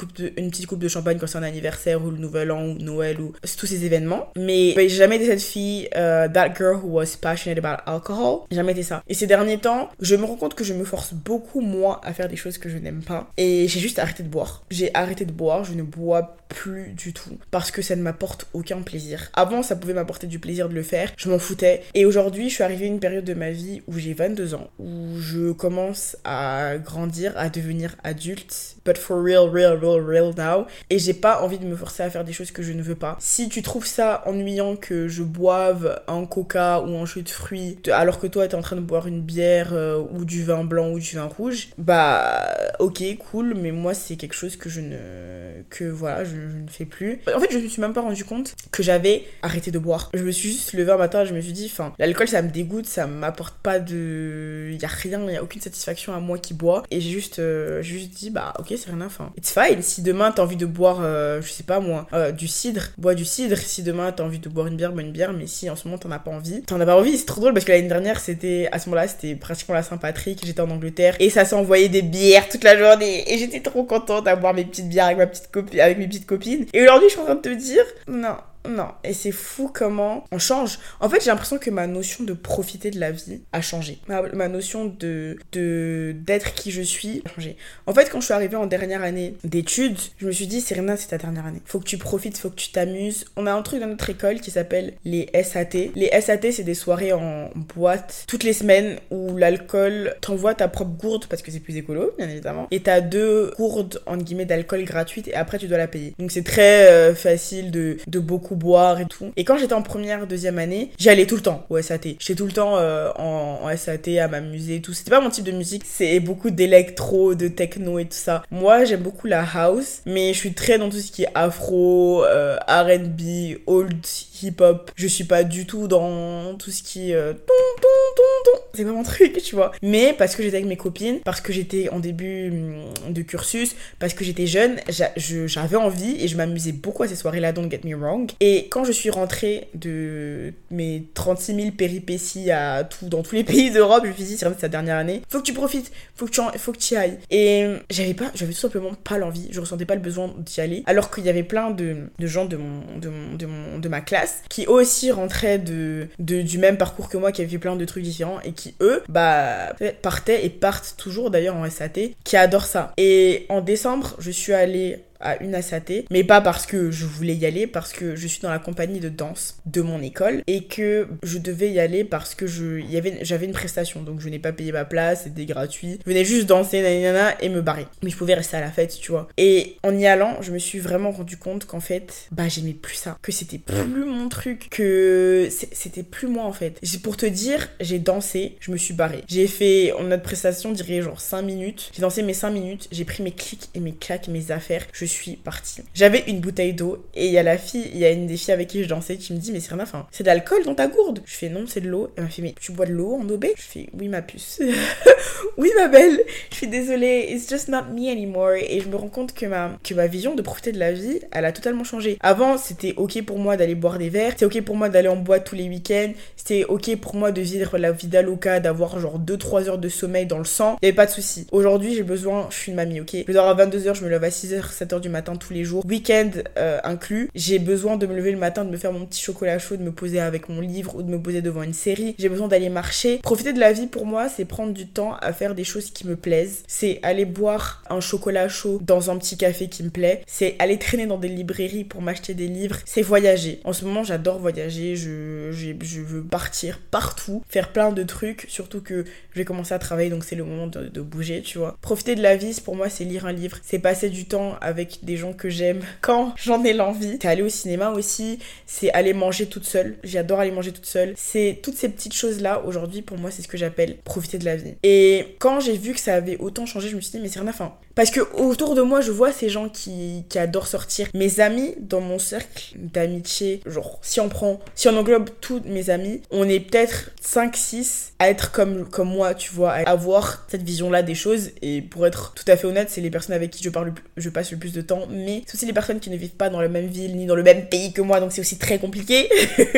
petite coupe de champagne quand c'est un anniversaire ou le nouvel an ou Noël ou tous ces événements. Mais j'ai jamais été cette fille, euh, that girl who was passionate about alcohol. Jamais été ça. Et ces derniers temps, je me rends compte que je me force beaucoup moins à faire des choses que je n'aime pas. Et j'ai juste arrêté de boire. J'ai arrêté de boire, je ne bois plus du tout parce que ça ne m'apporte aucun plaisir. Avant, ça pouvait m'apporter du plaisir de le faire, je m'en foutais. Et aujourd'hui, je suis arrivée à une période de ma vie où j'ai 22 ans, où je commence à grandir, à devenir adulte, but for real, real, real, real now. Et j'ai pas envie de me forcer à faire des choses que je ne veux pas. Si tu trouves ça ennuyant que je boive un coca ou un jus de fruits, alors que toi t'es en train de boire une bière euh, ou du vin blanc ou du vin rouge, bah ok, cool, mais moi c'est quelque chose que je ne. que voilà, je, ne fais plus. En fait, je me suis même pas rendu compte que j'avais arrêté de boire. Je me suis juste levée un matin, je me suis dit, enfin, l'alcool ça me dégoûte, ça m'apporte pas de. Y a rien, y a aucune satisfaction à moi qui bois. Et j'ai juste, euh, juste dit, bah ok, c'est rien, enfin. It's fine. Si demain t'as envie de boire, euh, je sais pas moi, euh, du cidre, bois du cidre. Si demain t'as envie de boire une bière, bois une bière. Mais si en ce moment t'en as pas envie, t'en as pas envie, c'est trop drôle parce que l'année dernière, c'était à ce moment-là, c'était pratiquement la Saint-Patrick, j'étais en Angleterre et ça s'envoyait des bières toute la journée et j'étais trop contente d'avoir mes petites bières avec ma petite copine, avec mes petites copines. Et aujourd'hui, je suis en train de te dire, non, non, et c'est fou comment on change. En fait, j'ai l'impression que ma notion de profiter de la vie a changé. Ma, notion de d'être qui je suis a changé. En fait, quand je suis arrivée en dernière année d'études, je me suis dit, Serena, c'est ta dernière année. Faut que tu profites, faut que tu t'amuses. On a un truc dans notre école qui s'appelle les SAT. Les SAT, c'est des soirées en boîte toutes les semaines où l'alcool t'envoie ta propre gourde parce que c'est plus écolo, bien évidemment. Et t'as deux gourdes, guillemets, d'alcool gratuites et après tu dois la payer. Donc c'est très euh, facile de beaucoup boire et tout. Et quand j'étais en première, deuxième année, j'y allais tout le temps au SAT. J'étais tout le temps euh, en, SAT à m'amuser et tout. C'était pas mon type de musique, c'est beaucoup d'électro, de techno et tout ça. Moi, j'aime beaucoup la house, mais je suis très dans tout ce qui est afro, euh, R&B, old hip-hop. Je suis pas du tout dans tout ce qui est euh, ton, ton, ton, ton. C'est pas mon truc, tu vois. Mais parce que j'étais avec mes copines, parce que j'étais en début hum, de cursus, parce que j'étais jeune, j'a- je- j'avais envie et je m'amusais beaucoup à ces soirées-là, don't get me wrong. Et quand je suis rentrée de mes 36 000 péripéties à tout, dans tous les pays d'Europe, je me suis dit, c'est sa dernière année, faut que tu profites, faut que tu, en- faut que tu y ailles. Et j'avais pas, j'avais tout simplement pas l'envie, je ressentais pas le besoin d'y aller, alors qu'il y avait plein de, gens de mon, de mon, de mon, de ma classe qui aussi rentraient de, de, du même parcours que moi, qui avaient fait plein de trucs différents et qui eux, bah, partaient et partent toujours d'ailleurs en SAT, qui adorent ça. Et en décembre, je suis allée à une ASAT, mais pas parce que je voulais y aller, parce que je suis dans la compagnie de danse de mon école et que je devais y aller parce que j'avais une prestation, donc je n'ai pas payé ma place, c'était gratuit. Je venais juste danser, nanana, et me barrer. Mais je pouvais rester à la fête, tu vois. Et en y allant, je me suis vraiment rendu compte qu'en fait, bah j'aimais plus ça, que c'était plus mon truc, que c'était plus moi en fait. Pour te dire, j'ai dansé, je me suis barrée. J'ai fait, notre prestation, je dirais genre 5 minutes. J'ai dansé mes 5 minutes, j'ai pris mes clics et mes claques, mes affaires, je suis partie. J'avais une bouteille d'eau et il y a la fille, il y a une des filles avec qui je dansais qui me dit mais c'est rien, enfin, c'est de l'alcool dans ta gourde. Je fais non, c'est de l'eau. Elle m'a fait mais tu bois de l'eau en obé Je fais oui ma puce. oui ma belle. Je suis désolée, it's just not me anymore et je me rends compte que ma que ma vision de profiter de la vie, elle a totalement changé. Avant, c'était OK pour moi d'aller boire des verres, c'était OK pour moi d'aller en boîte tous les week-ends, c'était OK pour moi de vivre la vie d'Aloca, d'avoir genre 2-3 heures de sommeil dans le sang. Il avait pas de souci. Aujourd'hui, j'ai besoin, je suis une mamie, OK? Je dors à 22h, je me lève à 6h, 7h 6h du matin tous les jours, week-end euh, inclus. J'ai besoin de me lever le matin, de me faire mon petit chocolat chaud, de me poser avec mon livre ou de me poser devant une série. J'ai besoin d'aller marcher. Profiter de la vie pour moi, c'est prendre du temps à faire des choses qui me plaisent. C'est aller boire un chocolat chaud dans un petit café qui me plaît. C'est aller traîner dans des librairies pour m'acheter des livres. C'est voyager. En ce moment, j'adore voyager. Je, je veux partir partout, faire plein de trucs. Surtout que je vais commencer à travailler, donc c'est le moment de, de bouger, tu vois. Profiter de la vie, pour moi, c'est lire un livre. C'est passer du temps avec des gens que j'aime quand j'en ai l'envie. C'est aller au cinéma aussi. C'est aller manger toute seule. J'adore aller manger toute seule. C'est toutes ces petites choses-là, aujourd'hui, pour moi, c'est ce que j'appelle profiter de la vie. Et quand j'ai vu que ça avait autant changé, je me suis dit, mais c'est rien à fin. Parce que autour de moi, je vois ces gens qui, qui adorent sortir. Mes amis, dans mon cercle d'amitié, genre, si on prend, si on englobe tous mes amis, on est peut-être 5-6 à être comme, comme moi, tu vois, à avoir cette vision-là des choses. Et pour être tout à fait honnête, c'est les personnes avec qui je parle, je passe le plus de temps. Mais c'est aussi les personnes qui ne vivent pas dans la même ville ni dans le même pays que moi, donc c'est aussi très compliqué.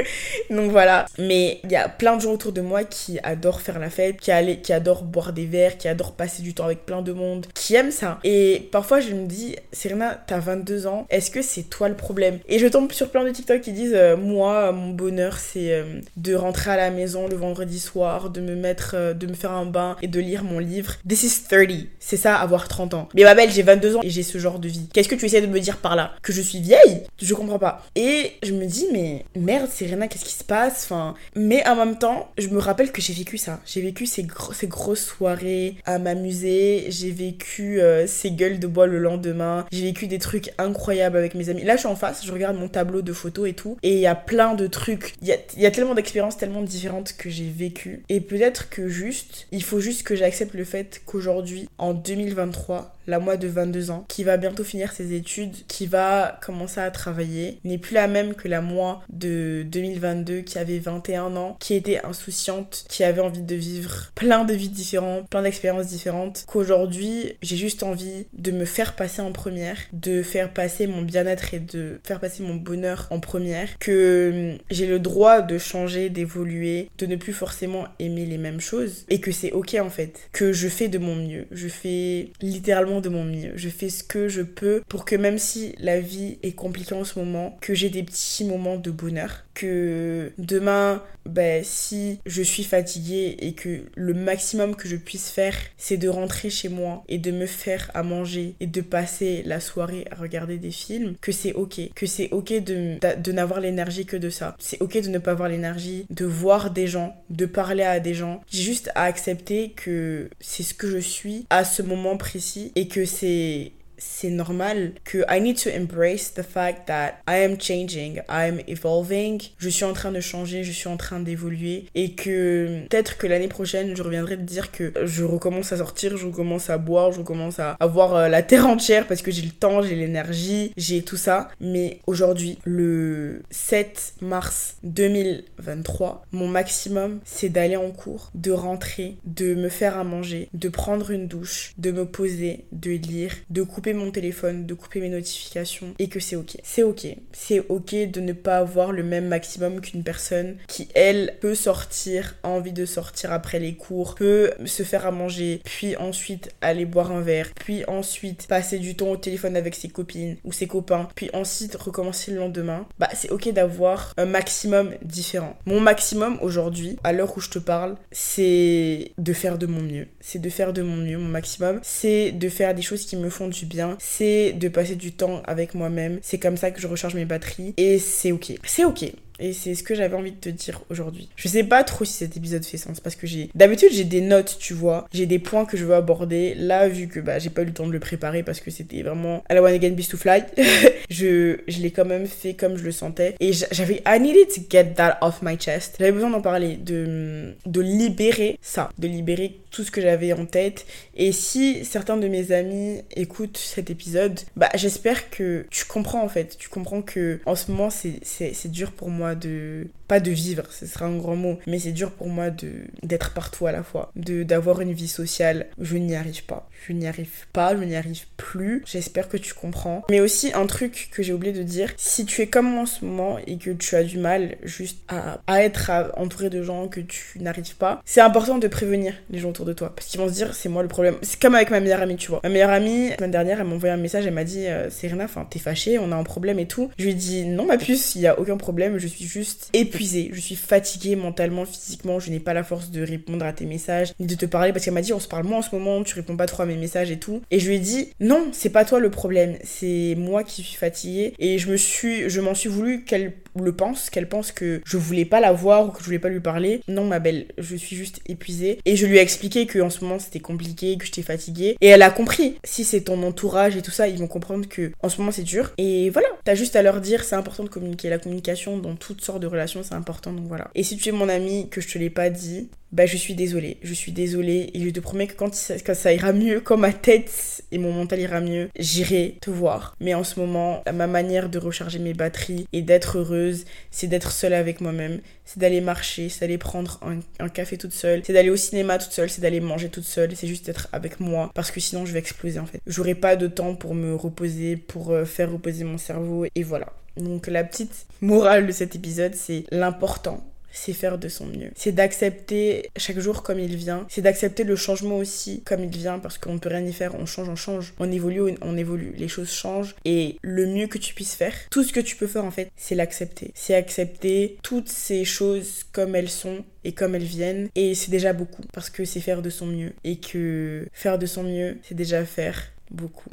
donc voilà. Mais il y a plein de gens autour de moi qui adorent faire la fête, qui, aller, qui adorent boire des verres, qui adorent passer du temps avec plein de monde, qui aiment ça et parfois, je me dis, Serena, t'as 22 ans, est-ce que c'est toi le problème? Et je tombe sur plein de TikTok qui disent, euh, moi, mon bonheur, c'est euh, de rentrer à la maison le vendredi soir, de me mettre, euh, de me faire un bain et de lire mon livre. This is 30. C'est ça, avoir 30 ans. Mais ma belle, j'ai 22 ans et j'ai ce genre de vie. Qu'est-ce que tu essaies de me dire par là? Que je suis vieille? Je comprends pas. Et je me dis, mais merde, Serena, qu'est-ce qui se passe? Enfin, mais en même temps, je me rappelle que j'ai vécu ça. J'ai vécu ces, ces grosses soirées à m'amuser. J'ai vécu ces gueules de bois le lendemain. J'ai vécu des trucs incroyables avec mes amis. Là, je suis en face, je regarde mon tableau de photos et tout. Et il y a plein de trucs. Il y a, y a tellement d'expériences tellement différentes que j'ai vécues. Et peut-être que juste, il faut juste que j'accepte le fait qu'aujourd'hui, en 2023, la moi de 22 ans, qui va bientôt finir ses études, qui va commencer à travailler, n'est plus la même que la moi de 2022 qui avait 21 ans, qui était insouciante, qui avait envie de vivre plein de vies différentes, plein d'expériences différentes, qu'aujourd'hui j'ai juste envie de me faire passer en première, de faire passer mon bien-être et de faire passer mon bonheur en première, que hum, j'ai le droit de changer, d'évoluer, de ne plus forcément aimer les mêmes choses et que c'est ok en fait, que je fais de mon mieux, je fais littéralement de mon mieux. Je fais ce que je peux pour que même si la vie est compliquée en ce moment, que j'ai des petits moments de bonheur. Que demain, ben, si je suis fatiguée et que le maximum que je puisse faire, c'est de rentrer chez moi et de me faire à manger et de passer la soirée à regarder des films, que c'est ok. Que c'est ok de, de n'avoir l'énergie que de ça. C'est ok de ne pas avoir l'énergie de voir des gens, de parler à des gens. J'ai juste à accepter que c'est ce que je suis à ce moment précis et que c'est c'est normal que I need to embrace the fact that I am changing, I am evolving, je suis en train de changer, je suis en train d'évoluer et que peut-être que l'année prochaine je reviendrai te dire que je recommence à sortir, je recommence à boire, je recommence à avoir euh, la terre entière parce que j'ai le temps, j'ai l'énergie, j'ai tout ça. Mais aujourd'hui, le 7 mars 2023, mon maximum c'est d'aller en cours, de rentrer, de me faire à manger, de prendre une douche, de me poser, de lire, de couper mon téléphone, de couper mes notifications et que c'est ok. C'est ok. C'est ok de ne pas avoir le même maximum qu'une personne qui, elle, peut sortir, a envie de sortir après les cours, peut se faire à manger, puis ensuite aller boire un verre, puis ensuite passer du temps au téléphone avec ses copines ou ses copains, puis ensuite recommencer le lendemain. Bah, c'est ok d'avoir un maximum différent. Mon maximum aujourd'hui, à l'heure où je te parle, c'est de faire de mon mieux. C'est de faire de mon mieux, mon maximum. C'est de faire des choses qui me font du bien c'est de passer du temps avec moi-même. C'est comme ça que je recharge mes batteries et c'est ok. C'est ok. Et c'est ce que j'avais envie de te dire aujourd'hui. Je sais pas trop si cet épisode fait sens parce que j'ai. D'habitude, j'ai des notes, tu vois. J'ai des points que je veux aborder. Là, vu que bah, j'ai pas eu le temps de le préparer parce que c'était vraiment à la One Again Beast to Fly, je, l'ai quand même fait comme je le sentais. Et j'avais. I needed to get that off my chest. J'avais besoin d'en parler, de libérer ça, de libérer tout ce que j'avais en tête. Et si certains de mes amis écoutent cet épisode, bah j'espère que tu comprends en fait. Tu comprends que en ce moment c'est dur pour moi de pas de vivre, ce sera un grand mot, mais c'est dur pour moi de d'être partout à la fois, de d'avoir une vie sociale. Je n'y arrive pas. Je n'y arrive pas, je n'y arrive plus. J'espère que tu comprends. Mais aussi un truc que j'ai oublié de dire, si tu es comme moi en ce moment et que tu as du mal juste à, à être entouré de gens que tu n'arrives pas, c'est important de prévenir les gens autour de toi parce qu'ils vont se dire c'est moi le problème. C'est comme avec ma meilleure amie, tu vois. Ma meilleure amie, la semaine dernière, elle m'a envoyé un message, elle m'a dit euh, Serena, enfin t'es fâchée, on a un problème et tout. Je lui ai dit non ma puce, il y a aucun problème, je suis juste épuisée, je suis fatiguée mentalement, physiquement, je n'ai pas la force de répondre à tes messages ni de te parler parce qu'elle m'a dit on se parle moins en ce moment, tu réponds pas trop à mes messages et tout. Et je lui ai dit non, c'est pas toi le problème, c'est moi qui suis fatiguée et je me suis je m'en suis voulu qu'elle le pense, qu'elle pense que je voulais pas la voir ou que je voulais pas lui parler. Non, ma belle, je suis juste épuisée. Et je lui ai expliqué que en ce moment c'était compliqué, que j'étais fatiguée. Et elle a compris. Si c'est ton entourage et tout ça, ils vont comprendre que en ce moment c'est dur. Et voilà, t'as juste à leur dire, c'est important de communiquer. La communication dans toutes sortes de relations, important. Donc voilà. Et si tu es mon ami, que je te l'ai pas dit, bah je suis désolée, je suis désolée et je te promets que quand ça, ira mieux, quand ma tête et mon mental ira mieux, j'irai te voir. Mais en ce moment, ma manière de recharger mes batteries et d'être heureuse, c'est d'être seule avec moi-même, c'est d'aller marcher, c'est d'aller prendre un, un, café toute seule, c'est d'aller au cinéma toute seule, c'est d'aller manger toute seule, c'est juste d'être avec moi parce que sinon je vais exploser en fait. J'aurai pas de temps pour me reposer, pour euh, faire reposer mon cerveau et voilà. Donc la petite morale de cet épisode, c'est l'important c'est faire de son mieux. C'est d'accepter chaque jour comme il vient. C'est d'accepter le changement aussi comme il vient parce qu'on ne peut rien y faire. On change, on change. On évolue, on évolue. Les choses changent. Et le mieux que tu puisses faire, tout ce que tu peux faire en fait, c'est l'accepter. C'est accepter toutes ces choses comme elles sont et comme elles viennent. Et c'est déjà beaucoup parce que c'est faire de son mieux. Et que faire de son mieux, c'est déjà faire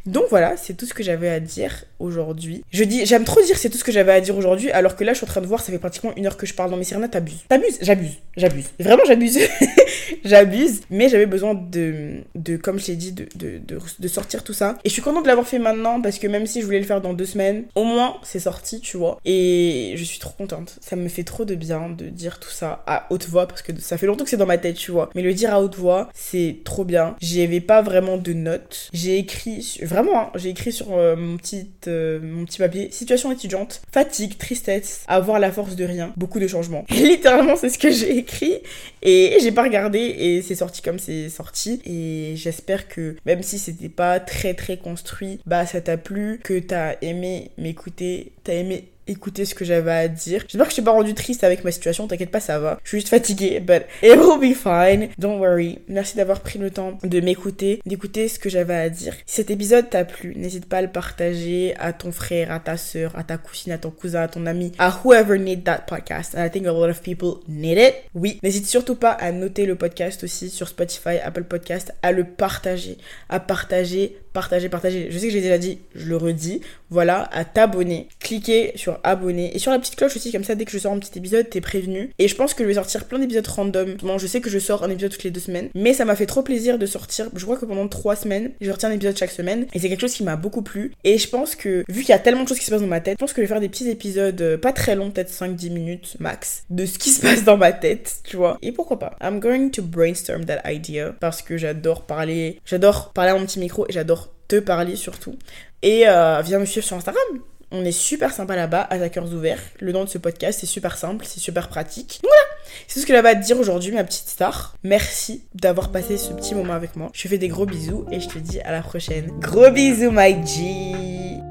Donc voilà, c'est tout ce que j'avais à dire aujourd'hui. Je dis, j'aime trop dire c'est tout ce que j'avais à dire aujourd'hui, alors que là, je suis en train de voir, ça fait pratiquement une heure que je parle dans mes Serena, t'abuses. T'abuses, j'abuse, j'abuse. Vraiment, j'abuse. j'abuse. Mais j'avais besoin de, comme je t'ai dit, de, de, de, sortir tout ça. Et je suis contente de l'avoir fait maintenant, parce que même si je voulais le faire dans deux semaines, au moins, c'est sorti, tu vois. Et je suis trop contente. Ça me fait trop de bien de dire tout ça à haute voix, parce que ça fait longtemps que c'est dans ma tête, tu vois. Mais le dire à haute voix, c'est trop bien. J'y avais pas vraiment de notes. J'ai écrit vraiment, hein, j'ai écrit sur euh, mon, petit, euh, mon petit papier, situation étudiante, fatigue, tristesse, avoir la force de rien, beaucoup de changements. littéralement, c'est ce que j'ai écrit et j'ai pas regardé et c'est sorti comme c'est sorti. Et j'espère que même si c'était pas très très construit, bah ça t'a plu, que t'as aimé m'écouter, t'as aimé écouter ce que j'avais à dire. J'espère que je t'ai pas rendu triste avec ma situation, t'inquiète pas, ça va. Je suis juste fatiguée, but it will be fine. Don't worry. Merci d'avoir pris le temps de m'écouter, d'écouter ce que j'avais à dire. Si cet épisode t'a plu, n'hésite pas à le partager à ton frère, à ta soeur, à ta cousine, à ton cousin, à ton ami, à whoever need that podcast. And I think a lot of people need it. Oui, n'hésite surtout pas à noter le podcast aussi sur Spotify, Apple Podcast, à le partager, à partager partager, partager. Je sais que j'ai déjà dit, je le redis. Voilà, à t'abonner. Cliquez sur abonner et sur la petite cloche aussi, comme ça, dès que je sors un petit épisode, t'es prévenu. Et je pense que je vais sortir plein d'épisodes random. Bon, je sais que je sors un épisode toutes les deux semaines, mais ça m'a fait trop plaisir de sortir. Je crois que pendant trois semaines, je retiens un épisode chaque semaine et c'est quelque chose qui m'a beaucoup plu. Et je pense que, vu qu'il y a tellement de choses qui se passent dans ma tête, je pense que je vais faire des petits épisodes euh, pas très longs, peut-être 5-10 minutes max, de ce qui se passe dans ma tête, tu vois. Et pourquoi pas I'm going to brainstorm that idea parce que j'adore parler, j'adore parler à mon petit micro et j'adore te parler surtout. Et euh, viens me suivre sur Instagram. On est super sympa là-bas, à cœurs ouverts. Le nom de ce podcast, c'est super simple, c'est super pratique. voilà, c'est tout ce que j'avais à te dire aujourd'hui, ma petite star. Merci d'avoir passé ce petit moment avec moi. Je te fais des gros bisous et je te dis à la prochaine. Gros bisous, my G.